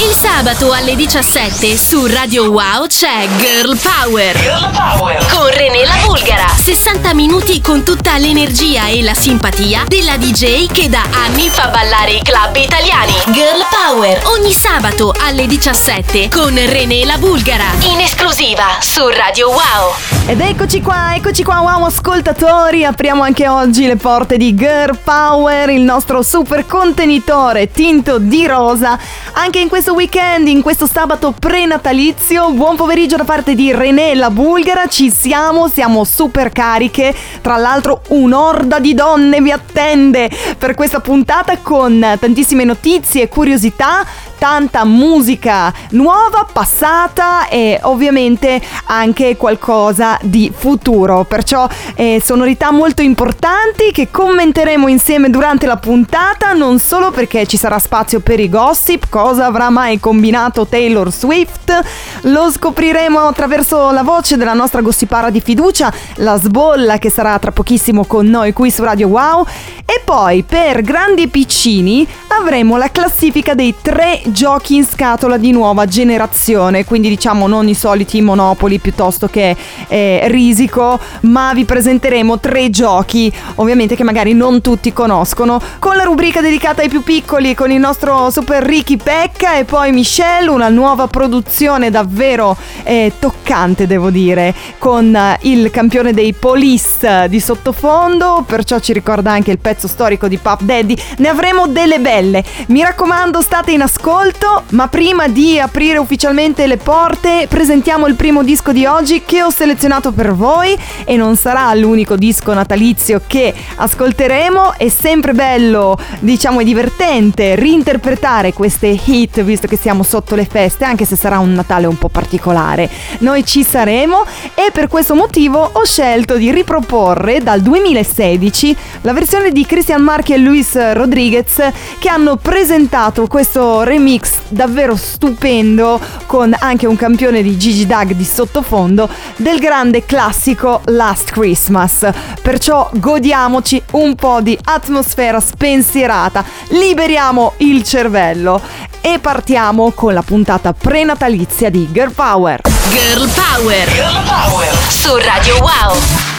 Il sabato alle 17 su Radio Wow c'è Girl Power. Girl Power. Con René la Bulgara. 60 minuti con tutta l'energia e la simpatia della DJ che da anni fa ballare i club italiani. Girl Power. Ogni sabato alle 17 con René la Bulgara. In esclusiva su Radio Wow. Ed eccoci qua, eccoci qua, wow ascoltatori, apriamo anche oggi le porte di Girl Power, il nostro super contenitore tinto di rosa, anche in questo weekend, in questo sabato prenatalizio. Buon pomeriggio da parte di René la Bulgara, ci siamo, siamo super cariche, tra l'altro un'orda di donne vi attende per questa puntata con tantissime notizie curiosità, tanta musica nuova, passata e ovviamente anche qualcosa di futuro. Perciò eh, sonorità molto importanti che commenteremo insieme durante la puntata, non solo perché ci sarà spazio per i gossip, cosa avrà mai combinato Taylor Swift, lo scopriremo attraverso la voce della nostra gossipara di fiducia, la sbolla che sarà tra pochissimo con noi qui su Radio Wow e poi per grandi e piccini avremo la classifica dei tre giochi in scatola di nuova generazione, quindi diciamo non i soliti monopoli piuttosto che eh, risico, ma vi presenteremo tre giochi, ovviamente che magari non tutti conoscono, con la rubrica dedicata ai più piccoli, con il nostro super Ricky Pecca e poi Michelle, una nuova produzione davvero eh, toccante devo dire, con eh, il campione dei Police di sottofondo, perciò ci ricorda anche il pezzo storico di Pup Daddy, ne avremo delle belle, mi raccomando state in ascolto, ma prima di aprire ufficialmente le porte presentiamo il primo disco di oggi che ho selezionato per voi e non sarà l'unico disco natalizio che ascolteremo, è sempre bello, diciamo, e divertente reinterpretare queste hit visto che siamo sotto le feste, anche se sarà un Natale un po' particolare. Noi ci saremo e per questo motivo ho scelto di riproporre dal 2016 la versione di Christian Marchi e Luis Rodriguez che hanno presentato questo remix davvero stupendo con anche un campione di Gigi Dag di sottofondo del grande classico Last Christmas. Perciò godiamoci un po' di atmosfera spensierata, liberiamo il cervello e partiamo con la puntata prenatalizia di Girl Power. Girl Power. Girl Power. Su Radio Wow.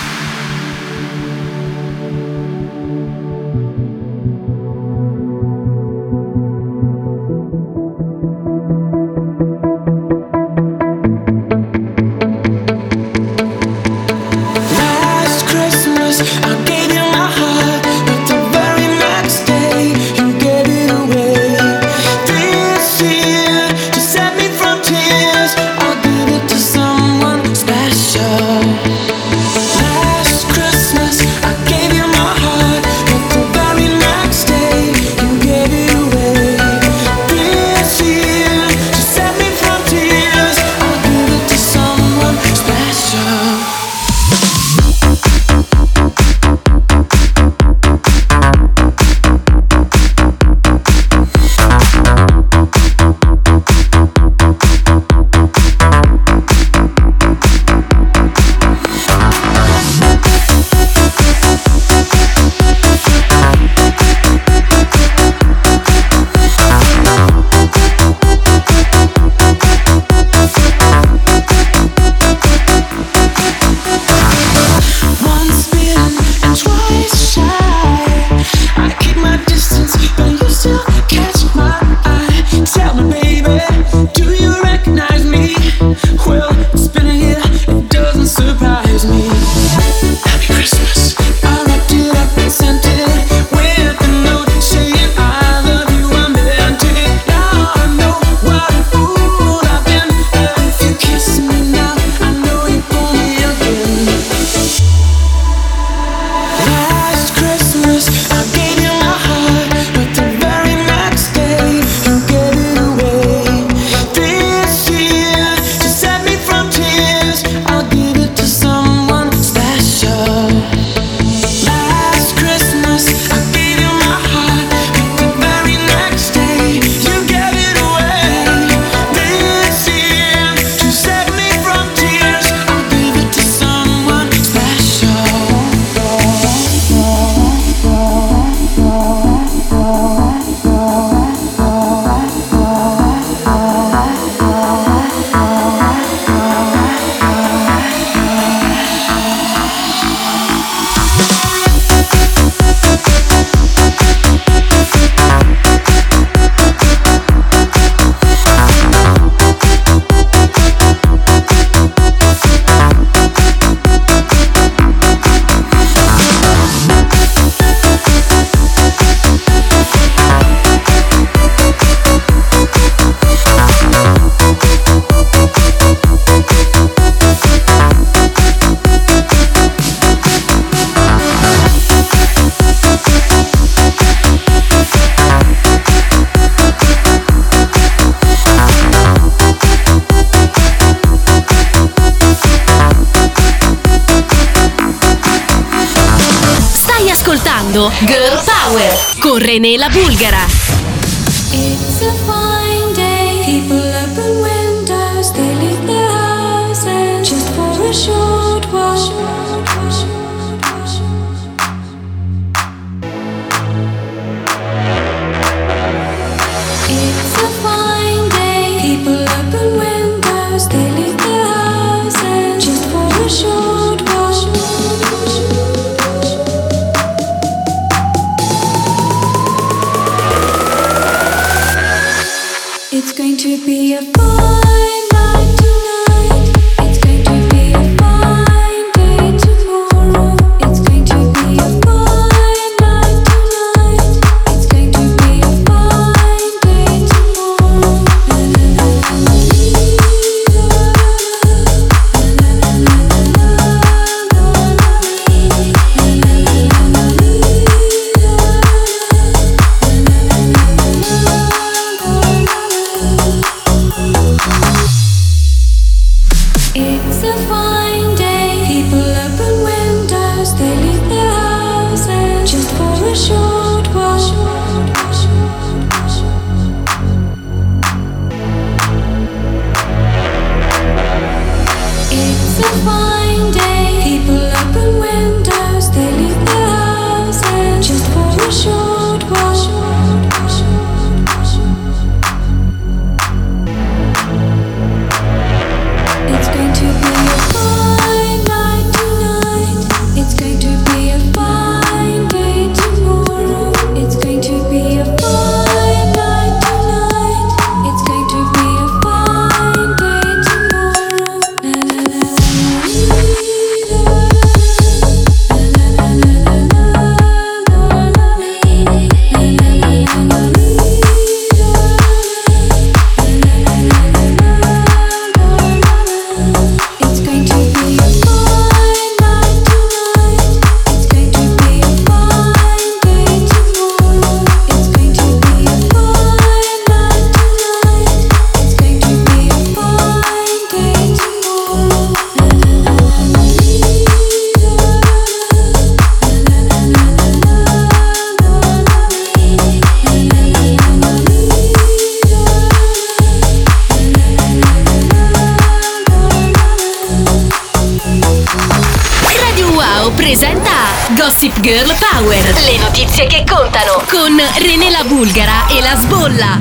René Bulgara. It's a fine day. People open windows, they leave their houses just for a short Girl Power. Le notizie che contano con René la Bulgara e la Sbolla.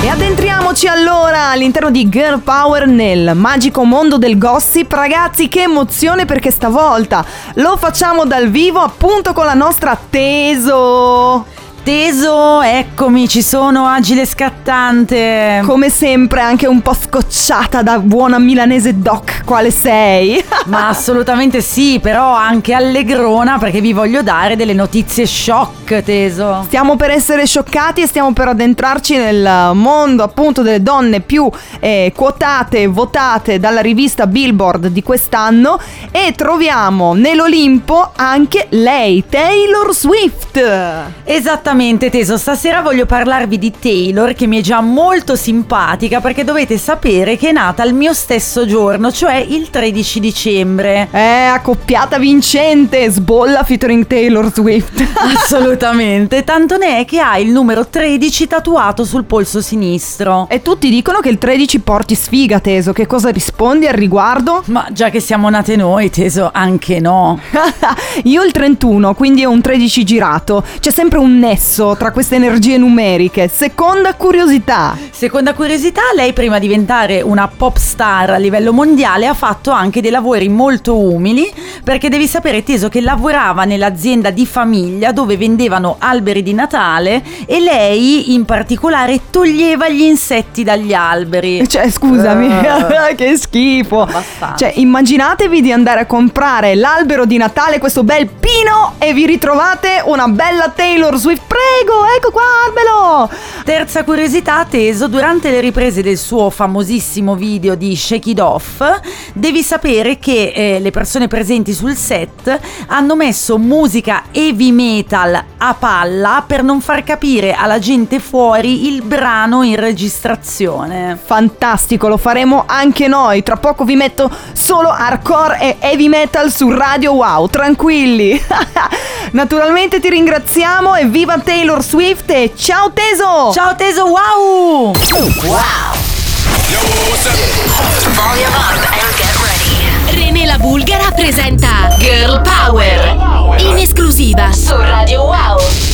E addentriamoci allora all'interno di Girl Power nel magico mondo del gossip. Ragazzi, che emozione perché stavolta lo facciamo dal vivo appunto con la nostra Teso. Teso, eccomi, ci sono, agile scattante. Come sempre anche un po' scocciata da buona milanese doc, quale sei? Ma assolutamente sì, però anche allegrona perché vi voglio dare delle notizie shock, Teso. Stiamo per essere scioccati e stiamo per addentrarci nel mondo appunto delle donne più eh, quotate e votate dalla rivista Billboard di quest'anno e troviamo nell'Olimpo anche lei, Taylor Swift. Esattamente, Teso, stasera voglio parlarvi di Taylor che mi è già molto simpatica perché dovete sapere che è nata il mio stesso giorno, cioè il 13 dicembre. Eh, accoppiata vincente, sbolla featuring Taylor Swift. Assolutamente, tanto ne è che ha il numero 13 tatuato sul polso sinistro. e tutti dicono che il 13 porti sfiga, Teso. Che cosa rispondi al riguardo? Ma già che siamo nate noi, Teso, anche no. Io il 31, quindi è un 13 girato. C'è sempre un nesso tra queste energie numeriche. Seconda curiosità. Seconda curiosità, lei prima di diventare una pop star a livello mondiale ha fatto anche dei lavori molto umili perché devi sapere Teso che lavorava nell'azienda di famiglia dove vendevano alberi di Natale e lei in particolare toglieva gli insetti dagli alberi. Cioè, scusami, Eh. che schifo. Abbastanza. Cioè, immaginatevi di andare a comprare l'albero di Natale, questo bel pino, e vi ritrovate una bella Taylor Swift prego, ecco qua Arbelo! Terza curiosità, Teso, durante le riprese del suo famosissimo video di Shake It Off, devi sapere che eh, le persone presenti sul set hanno messo musica heavy metal a palla per non far capire alla gente fuori il brano in registrazione. Fantastico, lo faremo anche noi. Tra poco vi metto solo hardcore e heavy metal su Radio Wow, tranquilli. Naturalmente ti ringraziamo e viva Taylor Swift e ciao Teso! Ciao Teso, wow! Wow! René la Bulgara presenta Girl Power in esclusiva su Radio Wow!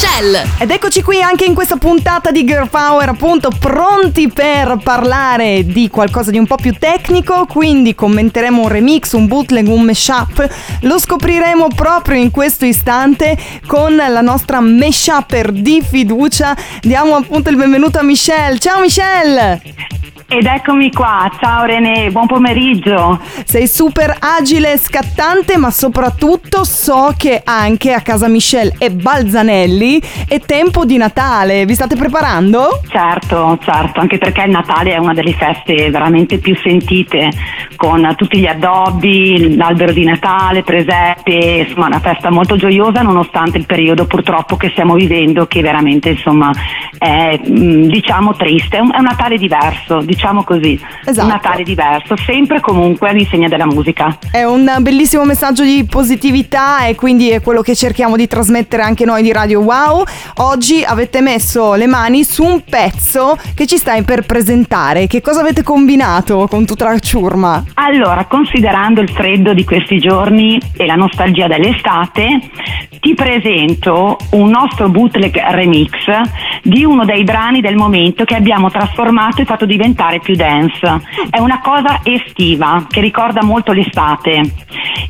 Michelle. Ed eccoci qui anche in questa puntata di Girl Power, appunto pronti per parlare di qualcosa di un po' più tecnico, quindi commenteremo un remix, un bootleg, un mashup. Lo scopriremo proprio in questo istante con la nostra mashupper di fiducia. Diamo appunto il benvenuto a Michelle. Ciao Michelle! Ed eccomi qua, ciao René, buon pomeriggio. Sei super agile e scattante, ma soprattutto so che anche a casa Michelle e Balzanelli è tempo di Natale. Vi state preparando? Certo, certo, anche perché il Natale è una delle feste veramente più sentite, con tutti gli addobbi, l'albero di Natale, presepe, insomma una festa molto gioiosa nonostante il periodo purtroppo che stiamo vivendo che veramente insomma è mm, diciamo triste, è un, è un Natale diverso, diciamo così, Esatto. un Natale diverso, sempre comunque all'insegna della musica. È un bellissimo messaggio di positività e quindi è quello che cerchiamo di trasmettere anche noi di Radio Wow. Oggi avete messo le mani su un pezzo che ci stai per presentare. Che cosa avete combinato con tutta la ciurma? Allora, considerando il freddo di questi giorni e la nostalgia dell'estate, ti presento un nostro bootleg remix di uno dei brani del momento che abbiamo trasformato e fatto diventare più dance. È una cosa estiva che ricorda molto l'estate.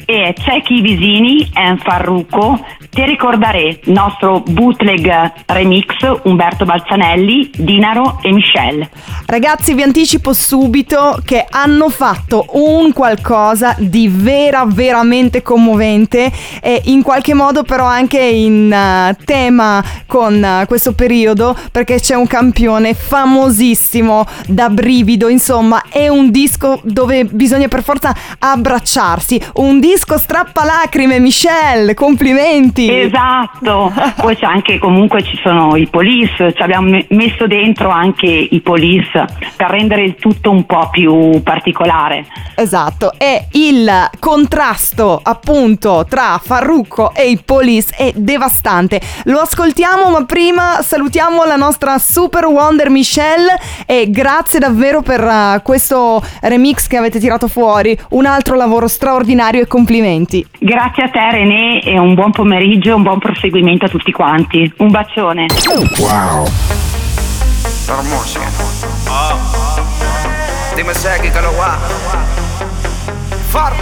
E c'è chi vicini, en Farruco, ti ricordare nostro bootleg remix Umberto Balzanelli, Dinaro e Michelle. Ragazzi, vi anticipo subito che hanno fatto un qualcosa di vera, veramente commovente e in qualche modo però anche in eh, tema con eh, questo periodo perché c'è un campione famosissimo da brivido, insomma, è un disco dove bisogna per forza abbracciarsi, un disco strappalacrime, Michelle, complimenti. Esatto, poi c'è anche comunque ci sono i police, ci abbiamo me- messo dentro anche i police per rendere il tutto un po' più particolare. Esatto, e il contrasto appunto tra Farrucco e i Police è devastante. Lo ascoltiamo, ma prima salutiamo la nostra Super Wonder Michelle e grazie davvero per eh, questo remix che avete tirato fuori. Un altro lavoro straordinario e complimenti. Grazie a te René e un buon pomeriggio, un buon proseguimento a tutti quanti. Un bacione. Música. Dime Seki que lo va. Far.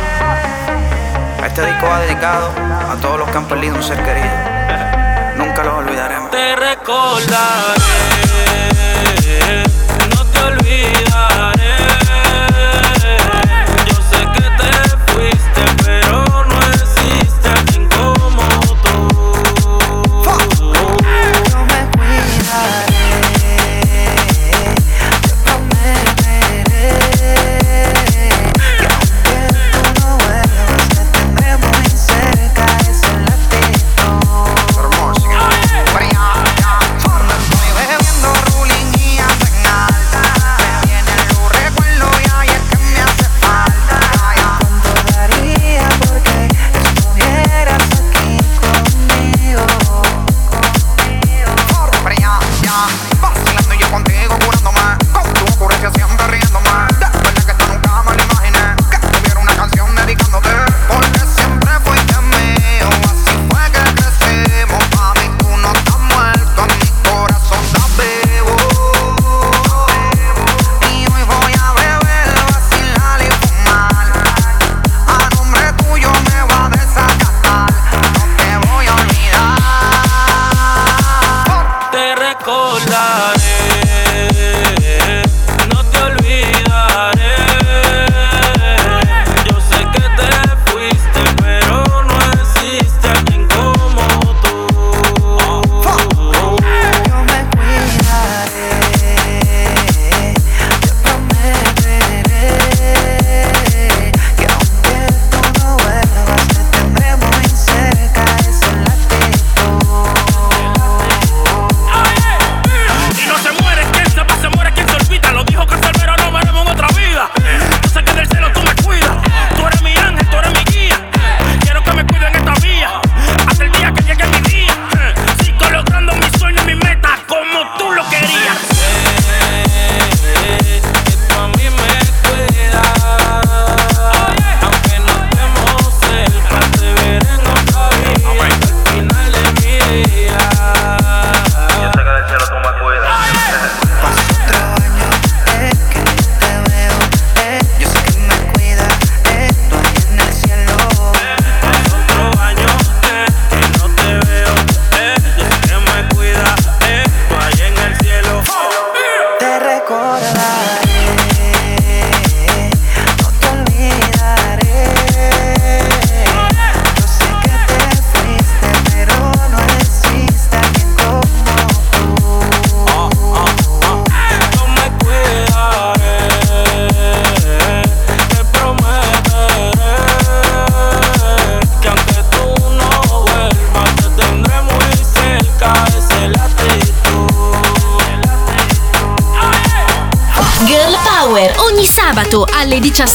Este disco va dedicado a todos los que han perdido un ser querido. Nunca los olvidaremos. Te recordaré,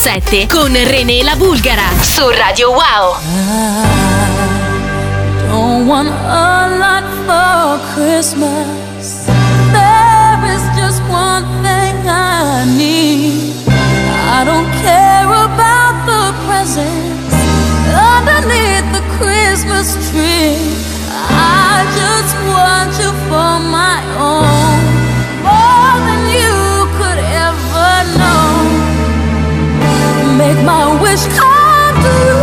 2017 con René La Bulgara su Radio Wow. I don't want a lot for Christmas. There is just one thing I need. I don't care about the presents underneath the Christmas tree. Come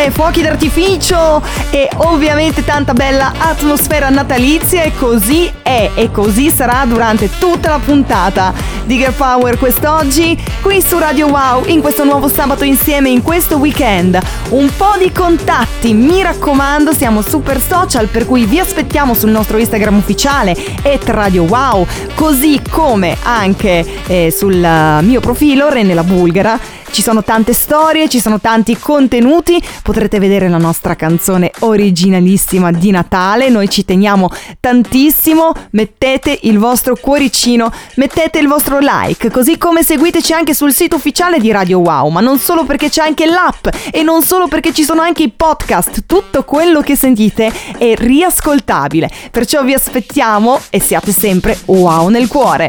scintille, fuochi d'artificio e ovviamente tanta bella atmosfera natalizia e così è e così sarà durante tutta la puntata di Girl Power quest'oggi qui su Radio Wow in questo nuovo sabato insieme in questo weekend. Un po' di contatti, mi raccomando, siamo super social per cui vi aspettiamo sul nostro Instagram ufficiale et Radio Wow, così come anche eh, sul eh, mio profilo Rene la Bulgara. Ci sono tante storie, ci sono tanti contenuti, potrete vedere la nostra canzone originalissima di Natale, noi ci teniamo tantissimo, mettete il vostro cuoricino, mettete il vostro like, così come seguiteci anche sul sito ufficiale di Radio Wow, ma non solo perché c'è anche l'app e non solo perché ci sono anche i podcast, tutto quello che sentite è riascoltabile, perciò vi aspettiamo e siate sempre wow nel cuore.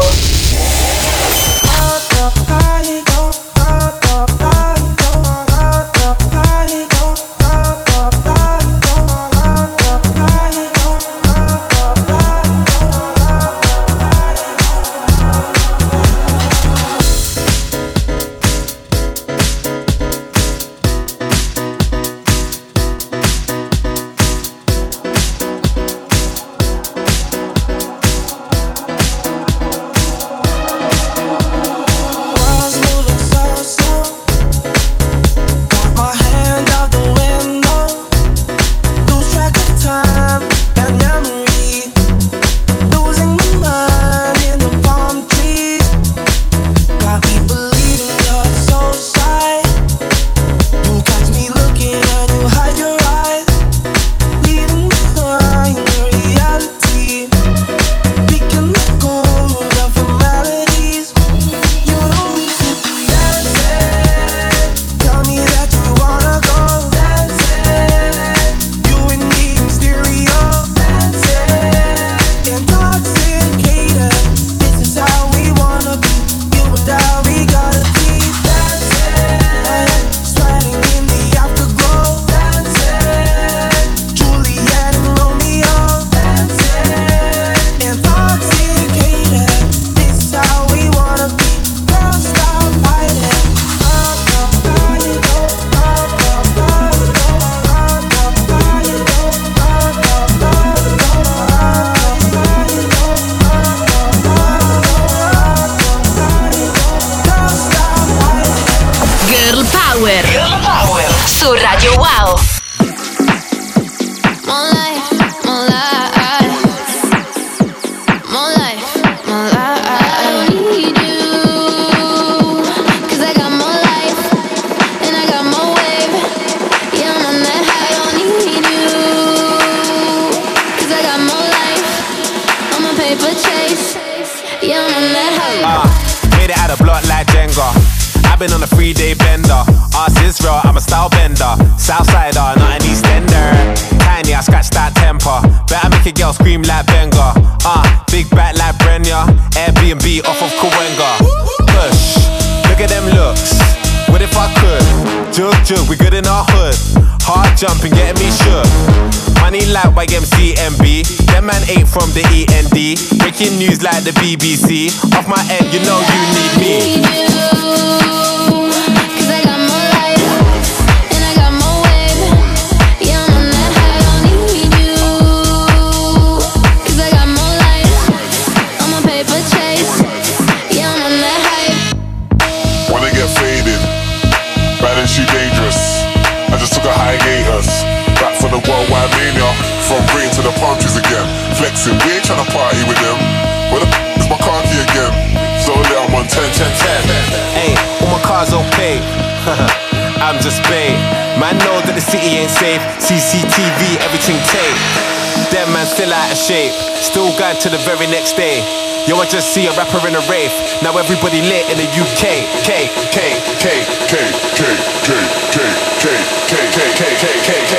at the BBC I'm just bait. Man know that the city ain't safe. CCTV, everything tape. Them man still out of shape. Still going to the very next day. Yo, I just see a rapper in a rave. Now everybody lit in the UK. K, K, K, K, K, K, K, K, K, K, K, K, K, K,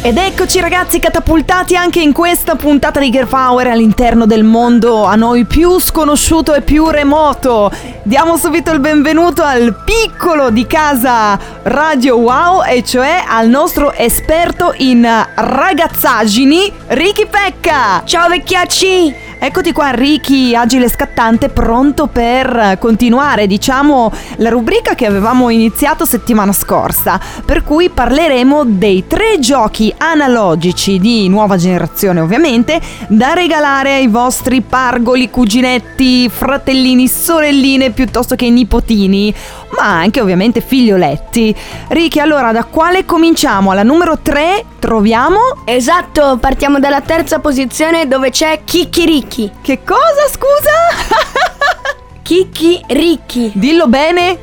Ed eccoci ragazzi catapultati anche in questa puntata di Girl Power all'interno del mondo a noi più sconosciuto e più remoto. Diamo subito il benvenuto al piccolo di casa Radio Wow e cioè al nostro esperto in ragazzaggini Ricky Pecca. Ciao vecchiacci! Eccoti qua Ricky, agile scattante, pronto per continuare, diciamo, la rubrica che avevamo iniziato settimana scorsa, per cui parleremo dei tre giochi analogici di nuova generazione, ovviamente, da regalare ai vostri pargoli, cuginetti, fratellini, sorelline, piuttosto che nipotini, ma anche ovviamente figlioletti. Ricky, allora da quale cominciamo? Alla numero 3 troviamo... Esatto, partiamo dalla terza posizione dove c'è Kikiriki. Che cosa, scusa? Kikiriki. Dillo bene.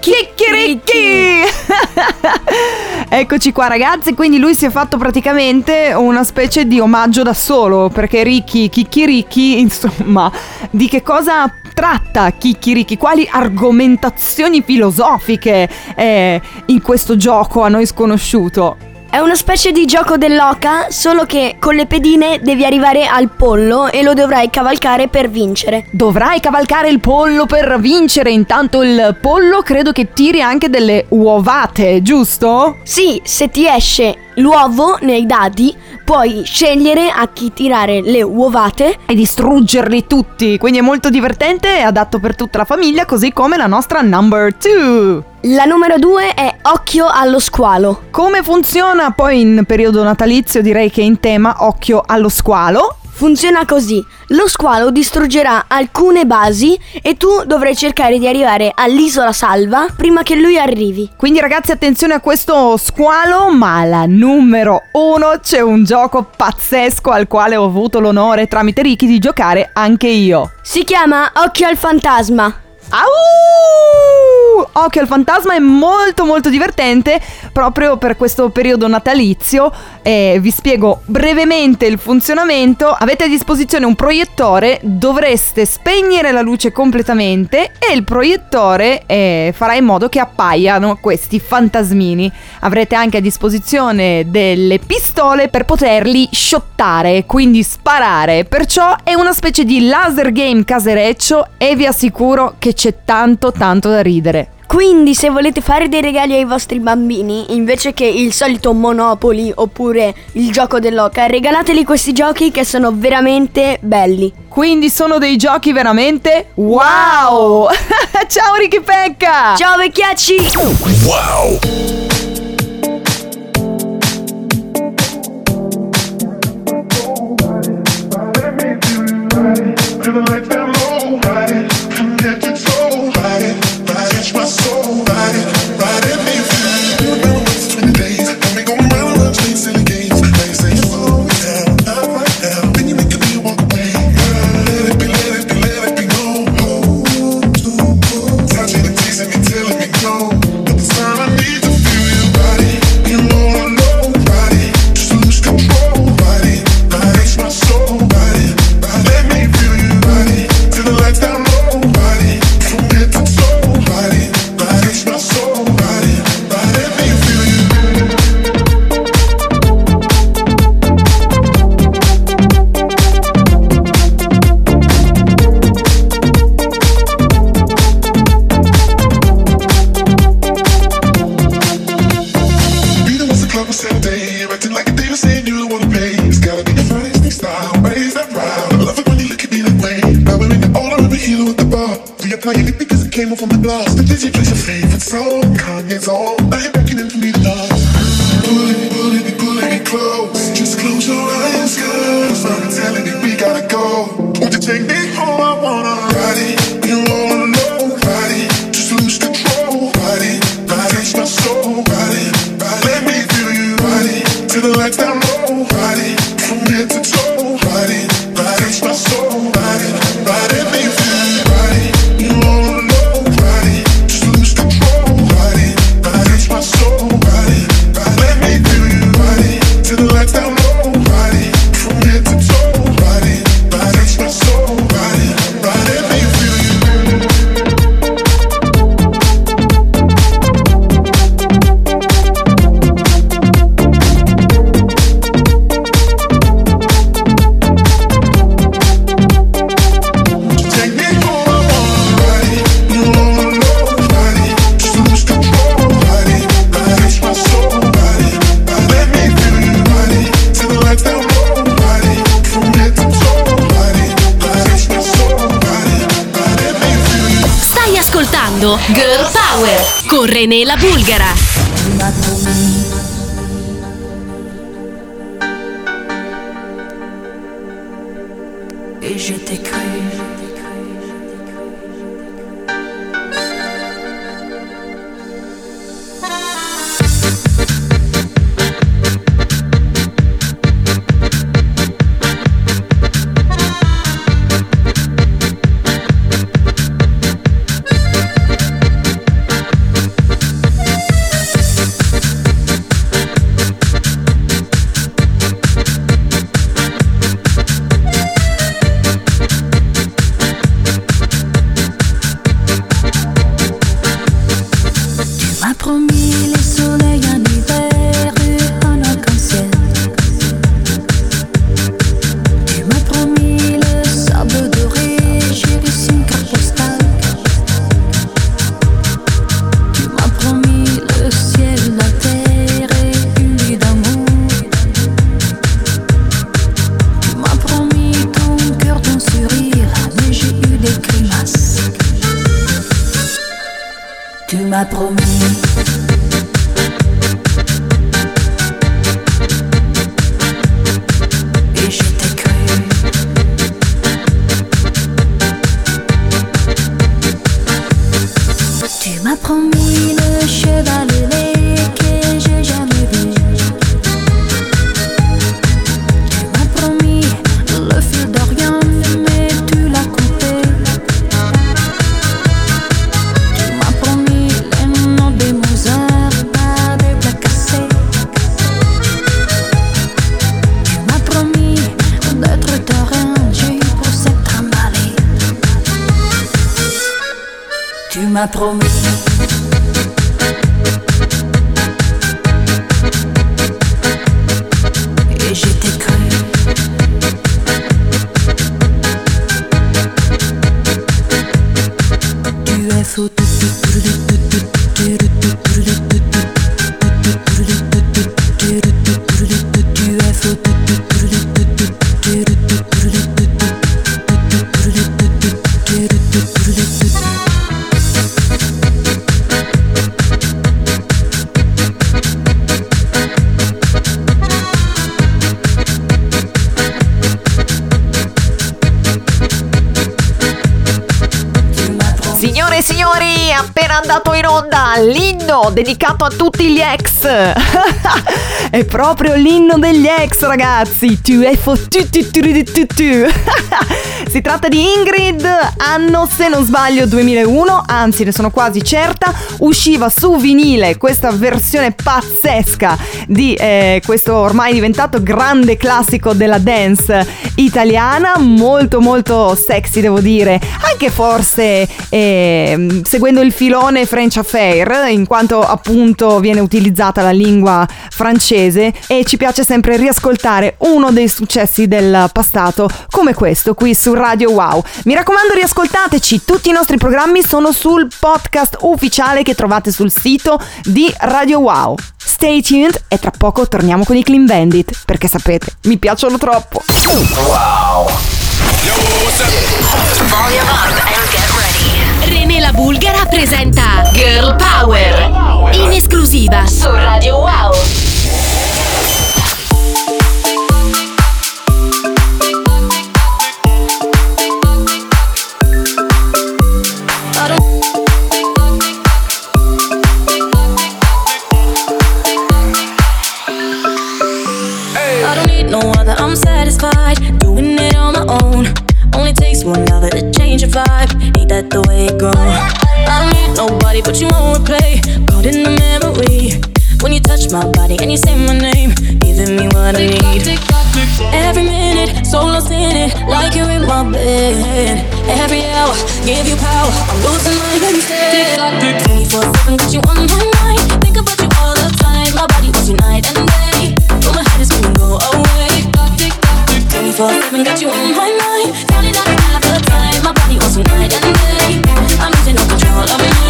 Chicchiricchi! Eccoci qua ragazzi, quindi lui si è fatto praticamente una specie di omaggio da solo, perché Ricky, Chicchiricchi, insomma, di che cosa tratta Chicchiricchi? Quali argomentazioni filosofiche è in questo gioco a noi sconosciuto? È una specie di gioco dell'oca, solo che con le pedine devi arrivare al pollo e lo dovrai cavalcare per vincere. Dovrai cavalcare il pollo per vincere, intanto il pollo credo che tiri anche delle uovate, giusto? Sì, se ti esce l'uovo nei dadi, puoi scegliere a chi tirare le uovate e distruggerli tutti. Quindi è molto divertente e adatto per tutta la famiglia, così come la nostra number 2. La numero due è Occhio allo squalo. Come funziona poi in periodo natalizio? Direi che in tema Occhio allo squalo. Funziona così: lo squalo distruggerà alcune basi e tu dovrai cercare di arrivare all'isola salva prima che lui arrivi. Quindi ragazzi attenzione a questo squalo, ma alla numero uno c'è un gioco pazzesco al quale ho avuto l'onore tramite Ricky di giocare anche io. Si chiama Occhio al fantasma. Au! Occhio al fantasma è molto molto divertente proprio per questo periodo natalizio. Eh, vi spiego brevemente il funzionamento. Avete a disposizione un proiettore, dovreste spegnere la luce completamente e il proiettore eh, farà in modo che appaiano questi fantasmini. Avrete anche a disposizione delle pistole per poterli shottare, quindi sparare. Perciò è una specie di laser game casereccio e vi assicuro che c'è tanto tanto da ridere. Quindi se volete fare dei regali ai vostri bambini, invece che il solito Monopoli oppure il gioco dell'oca, regalateli questi giochi che sono veramente belli. Quindi sono dei giochi veramente wow! Ciao Ricky Pecca! Ciao vecchiacci! Wow! To the. soul, body, from head to toe, body, body's my soul. Girl Power con René Bulgara. Dedicato a tutti gli ex. è proprio l'inno degli ex, ragazzi. Si tratta di Ingrid, anno se non sbaglio 2001, anzi ne sono quasi certa, usciva su vinile questa versione pazzesca di eh, questo ormai diventato grande classico della dance italiana, molto molto sexy devo dire, anche forse eh, seguendo il filone French Affair, in quanto appunto viene utilizzata la lingua francese e ci piace sempre riascoltare uno dei successi del passato come questo qui su Radio Wow. Mi raccomando riascoltateci, tutti i nostri programmi sono sul podcast ufficiale che trovate sul sito di Radio Wow. Stay tuned e tra poco torniamo con i Clean Bandit, perché sapete, mi piacciono troppo. René la Bulgara presenta Girl Power in esclusiva su Radio Wow. Vibe. Ain't that the way it goes? I don't need nobody but you won't replay. Caught in the memory when you touch my body and you say my name, giving me what I need. Every minute, so lost in it, like you're in my bed. Every hour, give you power. I'm losing my head instead. 24/7, got you on my mind. Think about you all the time. My body wants you night and day. But my head is screaming, go away. 24/7, got you on my mind. The time. My body wants you night and day. I'm losing no control of me. I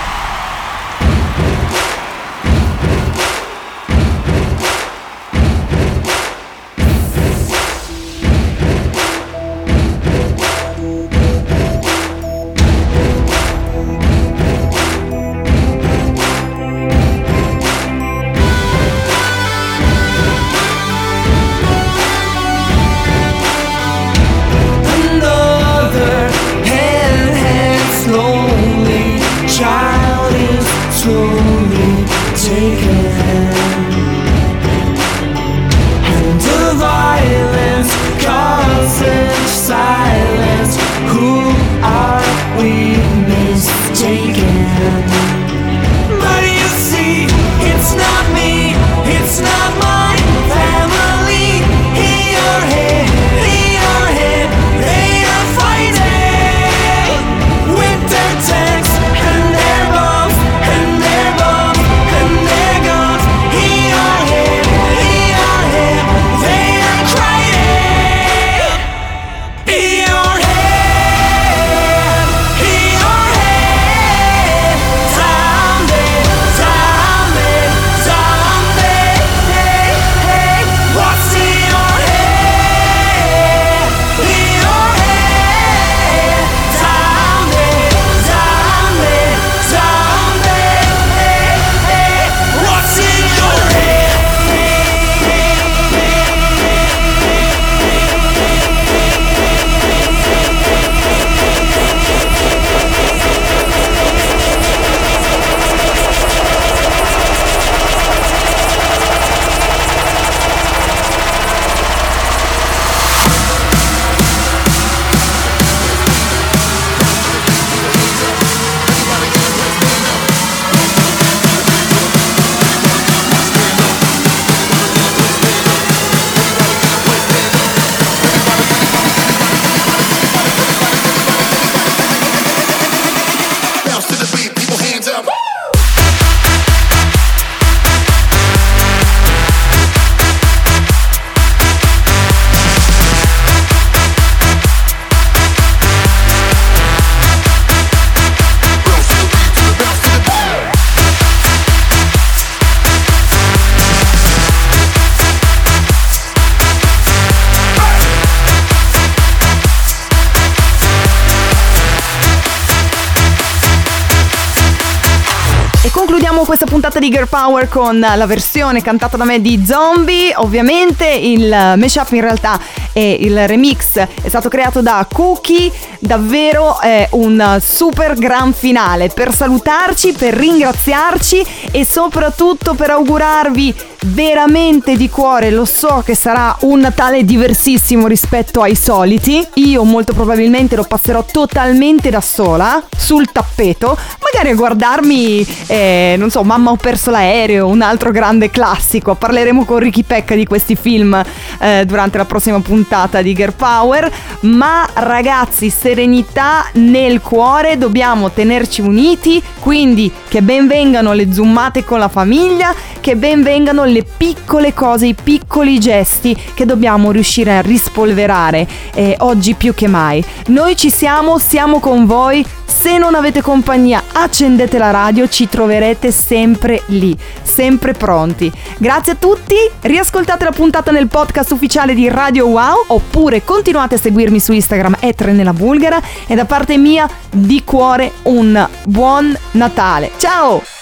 Puntata di Girl Power con la versione cantata da me di Zombie. Ovviamente il mashup in realtà è il remix è stato creato da Cookie, davvero è un super gran finale per salutarci, per ringraziarci e soprattutto per augurarvi veramente di cuore, lo so che sarà un Natale diversissimo rispetto ai soliti. Io molto probabilmente lo passerò totalmente da sola sul tappeto, magari a guardarmi, eh, non so, Mamma ho perso l'aereo, un altro grande classico. Parleremo con Ricky Pecca di questi film eh, durante la prossima puntata di Girl Power. Ma ragazzi, serenità nel cuore, dobbiamo tenerci uniti. Quindi che ben vengano le zoomate con la famiglia, che ben vengano le piccole cose, i piccoli gesti che dobbiamo riuscire a rispolverare eh, oggi più che mai. Noi ci siamo, siamo con voi. Se non avete compagnia, accendete la radio, ci troverete sempre lì, sempre pronti. Grazie a tutti, riascoltate la puntata nel podcast ufficiale di Radio Wow oppure continuate a seguirmi su Instagram nella Bulgara e da parte mia di cuore un buon Natale. Ciao!